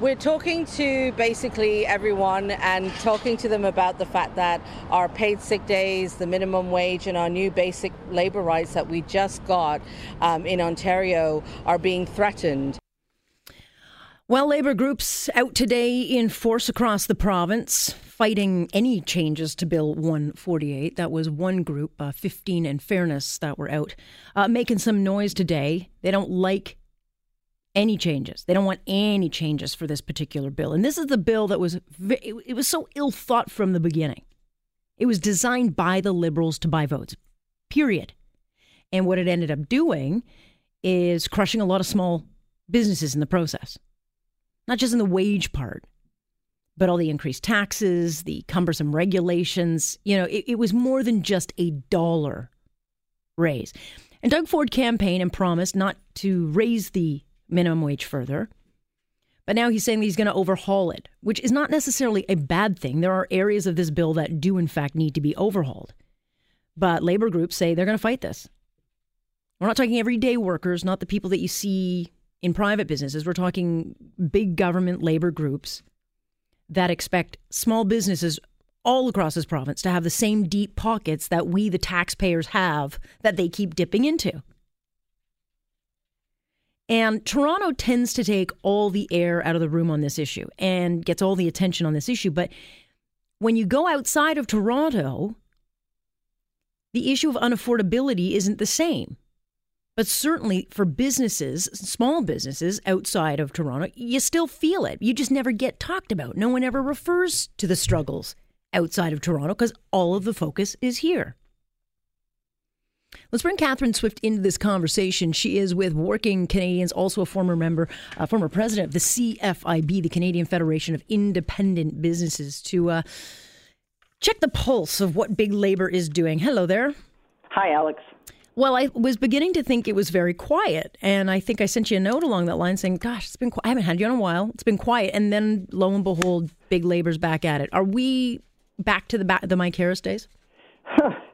We're talking to basically everyone and talking to them about the fact that our paid sick days, the minimum wage, and our new basic labour rights that we just got um, in Ontario are being threatened. Well, labour groups out today in force across the province fighting any changes to Bill 148. That was one group, uh, 15 and Fairness, that were out uh, making some noise today. They don't like any changes. They don't want any changes for this particular bill. And this is the bill that was it was so ill thought from the beginning. It was designed by the liberals to buy votes. Period. And what it ended up doing is crushing a lot of small businesses in the process. Not just in the wage part, but all the increased taxes, the cumbersome regulations. You know, it, it was more than just a dollar raise. And Doug Ford campaigned and promised not to raise the minimum wage further. But now he's saying that he's going to overhaul it, which is not necessarily a bad thing. There are areas of this bill that do, in fact, need to be overhauled. But labor groups say they're going to fight this. We're not talking everyday workers, not the people that you see in private businesses. We're talking big government labor groups that expect small businesses all across this province to have the same deep pockets that we, the taxpayers, have that they keep dipping into. And Toronto tends to take all the air out of the room on this issue and gets all the attention on this issue. But when you go outside of Toronto, the issue of unaffordability isn't the same. But certainly for businesses, small businesses outside of Toronto, you still feel it. You just never get talked about. No one ever refers to the struggles outside of Toronto because all of the focus is here. Let's bring Catherine Swift into this conversation. She is with Working Canadians, also a former member, uh, former president of the CFIB, the Canadian Federation of Independent Businesses, to uh, check the pulse of what big labor is doing. Hello there. Hi, Alex. Well, I was beginning to think it was very quiet, and I think I sent you a note along that line saying, "Gosh, it's been I haven't had you in a while. It's been quiet." And then, lo and behold, big labor's back at it. Are we back to the back the Mike Harris days?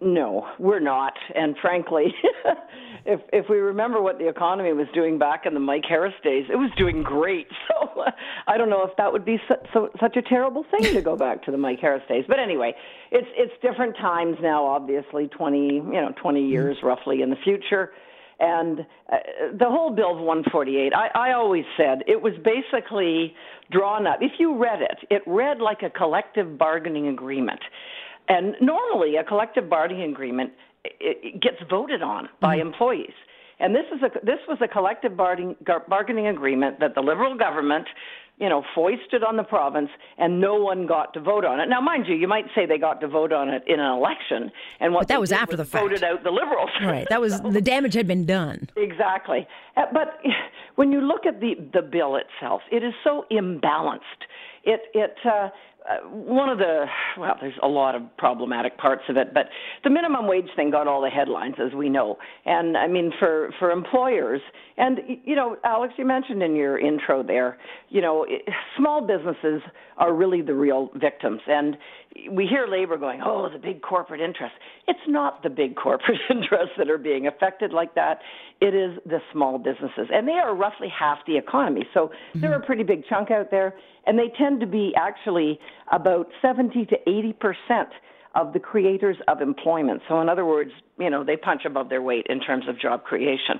No, we're not. And frankly, if if we remember what the economy was doing back in the Mike Harris days, it was doing great. So uh, I don't know if that would be so, so, such a terrible thing to go back to the Mike Harris days. But anyway, it's it's different times now. Obviously, twenty you know twenty mm-hmm. years roughly in the future. And uh, the whole bill of 148, I, I always said it was basically drawn up. If you read it, it read like a collective bargaining agreement. And normally, a collective bargaining agreement it gets voted on by mm-hmm. employees. And this is a this was a collective bargaining, bargaining agreement that the Liberal government, you know, foisted on the province, and no one got to vote on it. Now, mind you, you might say they got to vote on it in an election, and what but that was after was the fact. Voted out the Liberals. Right. That was the damage had been done. Exactly. Uh, but when you look at the the bill itself, it is so imbalanced. It it. Uh, uh, one of the well, there's a lot of problematic parts of it, but the minimum wage thing got all the headlines, as we know. And I mean, for for employers, and you know, Alex, you mentioned in your intro there, you know, it, small businesses are really the real victims, and we hear labor going, oh, the big corporate interests. It's not the big corporate interests that are being affected like that. It is the small businesses, and they are roughly half the economy. So mm-hmm. they're a pretty big chunk out there, and they tend to be actually about 70 to 80 percent of the creators of employment. So, in other words, you know, they punch above their weight in terms of job creation.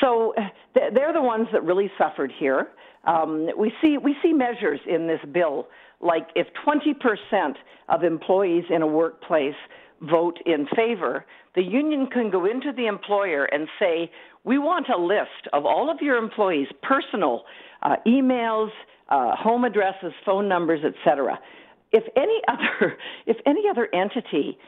So, they're the ones that really suffered here. Um, we see we see measures in this bill like if 20% of employees in a workplace vote in favor, the union can go into the employer and say, "We want a list of all of your employees' personal uh, emails, uh, home addresses, phone numbers, etc." If any other if any other entity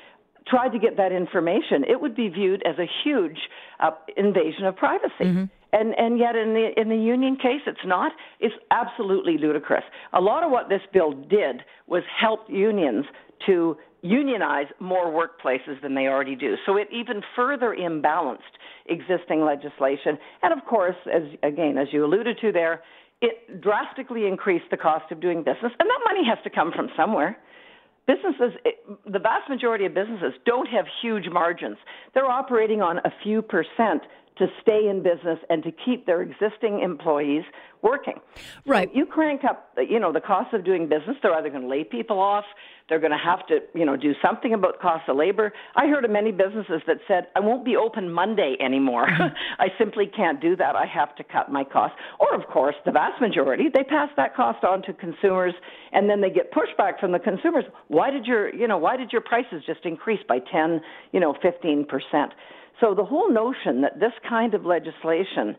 tried to get that information, it would be viewed as a huge uh, invasion of privacy. Mm-hmm. and and yet in the in the union case it's not it's absolutely ludicrous a lot of what this bill did was help unions to unionize more workplaces than they already do so it even further imbalanced existing legislation and of course as again as you alluded to there it drastically increased the cost of doing business and that money has to come from somewhere businesses, the vast majority of businesses don't have huge margins. They're operating on a few percent to stay in business and to keep their existing employees working. Right. So you crank up, you know, the cost of doing business. They're either going to lay people off. They're going to have to, you know, do something about cost of labor. I heard of many businesses that said, "I won't be open Monday anymore. I simply can't do that. I have to cut my costs." Or, of course, the vast majority they pass that cost on to consumers, and then they get pushback from the consumers. Why did your, you know, why did your prices just increase by ten, you know, fifteen percent? So the whole notion that this kind of legislation,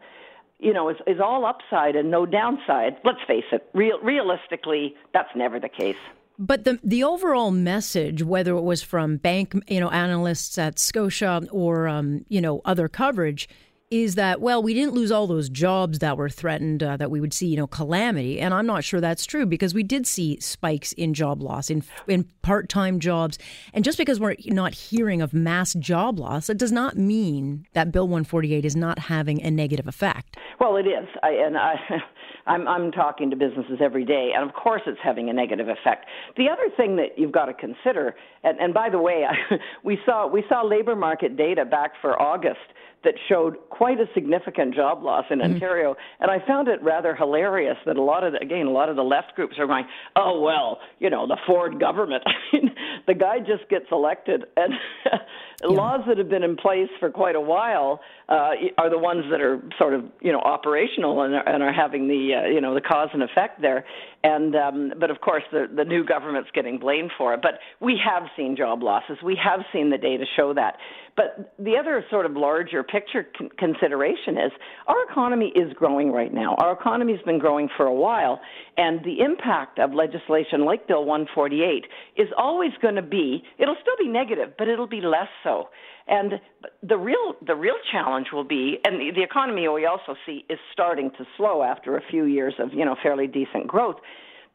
you know, is, is all upside and no downside, let's face it, real, realistically, that's never the case. But the the overall message, whether it was from bank you know analysts at Scotia or um, you know other coverage, is that well we didn't lose all those jobs that were threatened uh, that we would see you know calamity. And i'm not sure that's true because we did see spikes in job loss in in part-time jobs. And just because we're not hearing of mass job loss it does not mean that bill 148 is not having a negative effect. Well it is. I, and i I'm, I'm talking to businesses every day, and of course it's having a negative effect. The other thing that you've got to consider, and, and by the way, we saw we saw labor market data back for August that showed quite a significant job loss in mm-hmm. Ontario. And I found it rather hilarious that a lot of, the, again, a lot of the left groups are going, oh, well, you know, the Ford government. I mean, the guy just gets elected. And yeah. laws that have been in place for quite a while uh, are the ones that are sort of, you know, operational and are, and are having the, uh, you know, the cause and effect there. And, um, but of course, the, the new government's getting blamed for it. But we have seen job losses. We have seen the data show that. But the other sort of larger picture con- consideration is our economy is growing right now. Our economy's been growing for a while, and the impact of legislation like Bill 148 is always going to be, it'll still be negative, but it'll be less so. And the real the real challenge will be, and the, the economy we also see is starting to slow after a few years of you know fairly decent growth.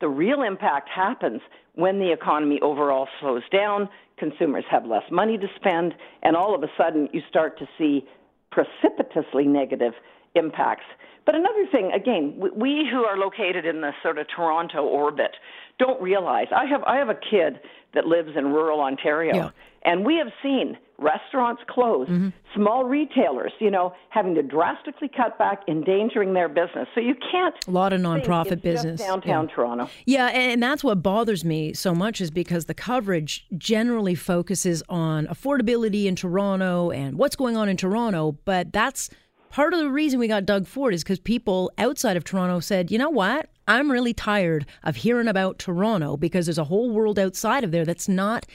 The real impact happens when the economy overall slows down, consumers have less money to spend, and all of a sudden you start to see precipitously negative impacts. But another thing, again, we who are located in the sort of Toronto orbit don't realize. I have I have a kid that lives in rural Ontario, yeah. and we have seen restaurants close, mm-hmm. small retailers, you know, having to drastically cut back, endangering their business. So you can't. A lot of nonprofit business downtown yeah. Toronto. Yeah, and that's what bothers me so much is because the coverage generally focuses on affordability in Toronto and what's going on in Toronto, but that's part of the reason we got Doug Ford is because people outside of Toronto said, you know what? I'm really tired of hearing about Toronto because there's a whole world outside of there that's not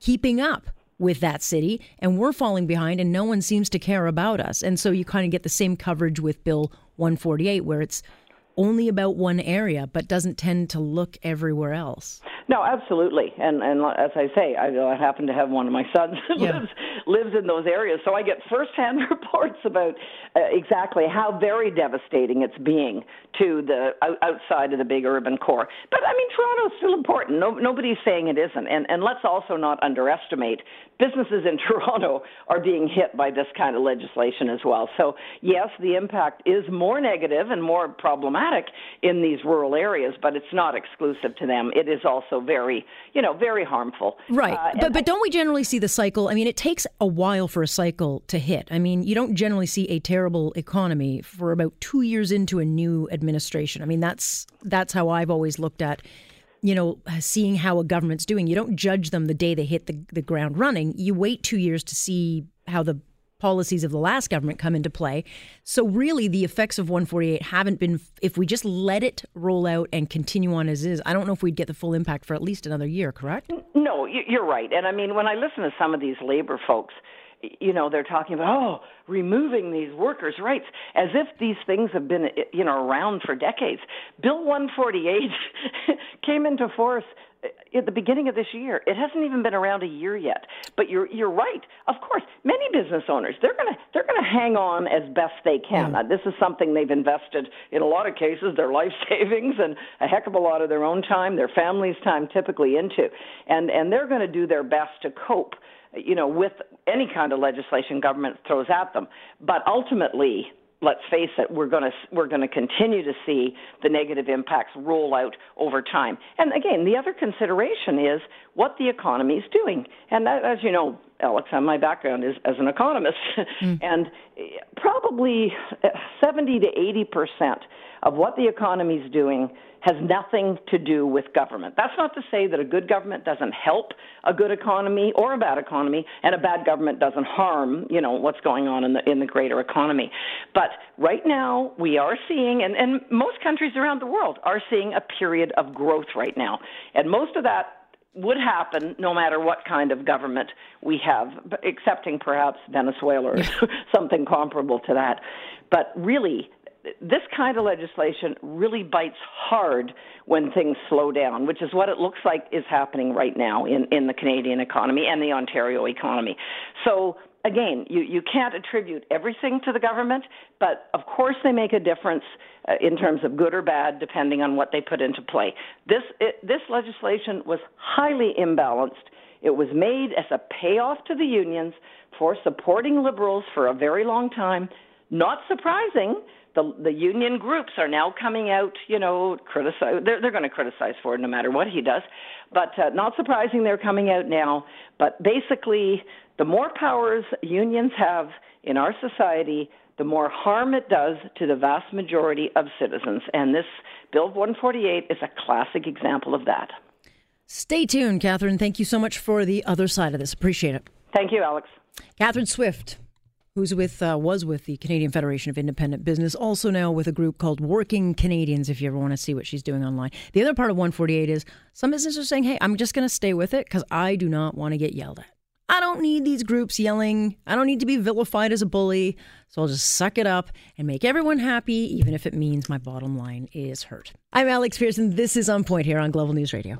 keeping up with that city and we're falling behind and no one seems to care about us. And so you kind of get the same coverage with Bill 148 where it's only about one area but doesn't tend to look everywhere else. No, absolutely. And and as I say, I, I happen to have one of my sons that yeah. lives lives in those areas, so I get firsthand reports about uh, exactly how very devastating it's being to the outside of the big urban core. But I mean, Toronto's still important. No, nobody's saying it isn't. And and let's also not underestimate businesses in Toronto are being hit by this kind of legislation as well. So yes, the impact is more negative and more problematic in these rural areas, but it's not exclusive to them. It is also very, you know, very harmful. Right. Uh, but but don't we generally see the cycle? I mean, it takes a while for a cycle to hit. I mean, you don't generally see a terrible economy for about 2 years into a new administration. I mean, that's that's how I've always looked at you know, seeing how a government's doing. You don't judge them the day they hit the, the ground running. You wait two years to see how the policies of the last government come into play. So, really, the effects of 148 haven't been, if we just let it roll out and continue on as is, I don't know if we'd get the full impact for at least another year, correct? No, you're right. And I mean, when I listen to some of these labor folks, you know, they're talking about, oh, removing these workers' rights, as if these things have been, you know, around for decades. Bill 148 came into force at the beginning of this year. It hasn't even been around a year yet. But you're you're right. Of course, many business owners they're gonna they're gonna hang on as best they can. Mm. this is something they've invested in a lot of cases their life savings and a heck of a lot of their own time, their family's time typically into, and and they're going to do their best to cope. You know, with any kind of legislation government throws at them. But ultimately, let's face it, we're going to we're going to continue to see the negative impacts roll out over time. And again, the other consideration is what the economy is doing. And that, as you know, Alex, my background is as an economist, mm. and probably 70 to 80 percent of what the economy is doing has nothing to do with government. That's not to say that a good government doesn't help a good economy or a bad economy, and a bad government doesn't harm, you know, what's going on in the in the greater economy. But right now, we are seeing, and, and most countries around the world are seeing a period of growth right now, and most of that would happen no matter what kind of government we have, excepting perhaps Venezuela or something comparable to that. But really, this kind of legislation really bites hard when things slow down, which is what it looks like is happening right now in, in the Canadian economy and the Ontario economy. So again, you, you can't attribute everything to the government, but of course they make a difference uh, in terms of good or bad, depending on what they put into play. This, it, this legislation was highly imbalanced. It was made as a payoff to the unions for supporting liberals for a very long time. Not surprising the the union groups are now coming out, you know, criticize. They're they're going to criticize Ford no matter what he does, but uh, not surprising they're coming out now. But basically, the more powers unions have in our society, the more harm it does to the vast majority of citizens. And this Bill 148 is a classic example of that. Stay tuned, Catherine. Thank you so much for the other side of this. Appreciate it. Thank you, Alex. Catherine Swift who's with uh, was with the Canadian Federation of Independent Business, also now with a group called Working Canadians. If you ever want to see what she's doing online, the other part of 148 is some businesses are saying, "Hey, I'm just going to stay with it because I do not want to get yelled at. I don't need these groups yelling. I don't need to be vilified as a bully. So I'll just suck it up and make everyone happy, even if it means my bottom line is hurt." I'm Alex Pierson. This is On Point here on Global News Radio.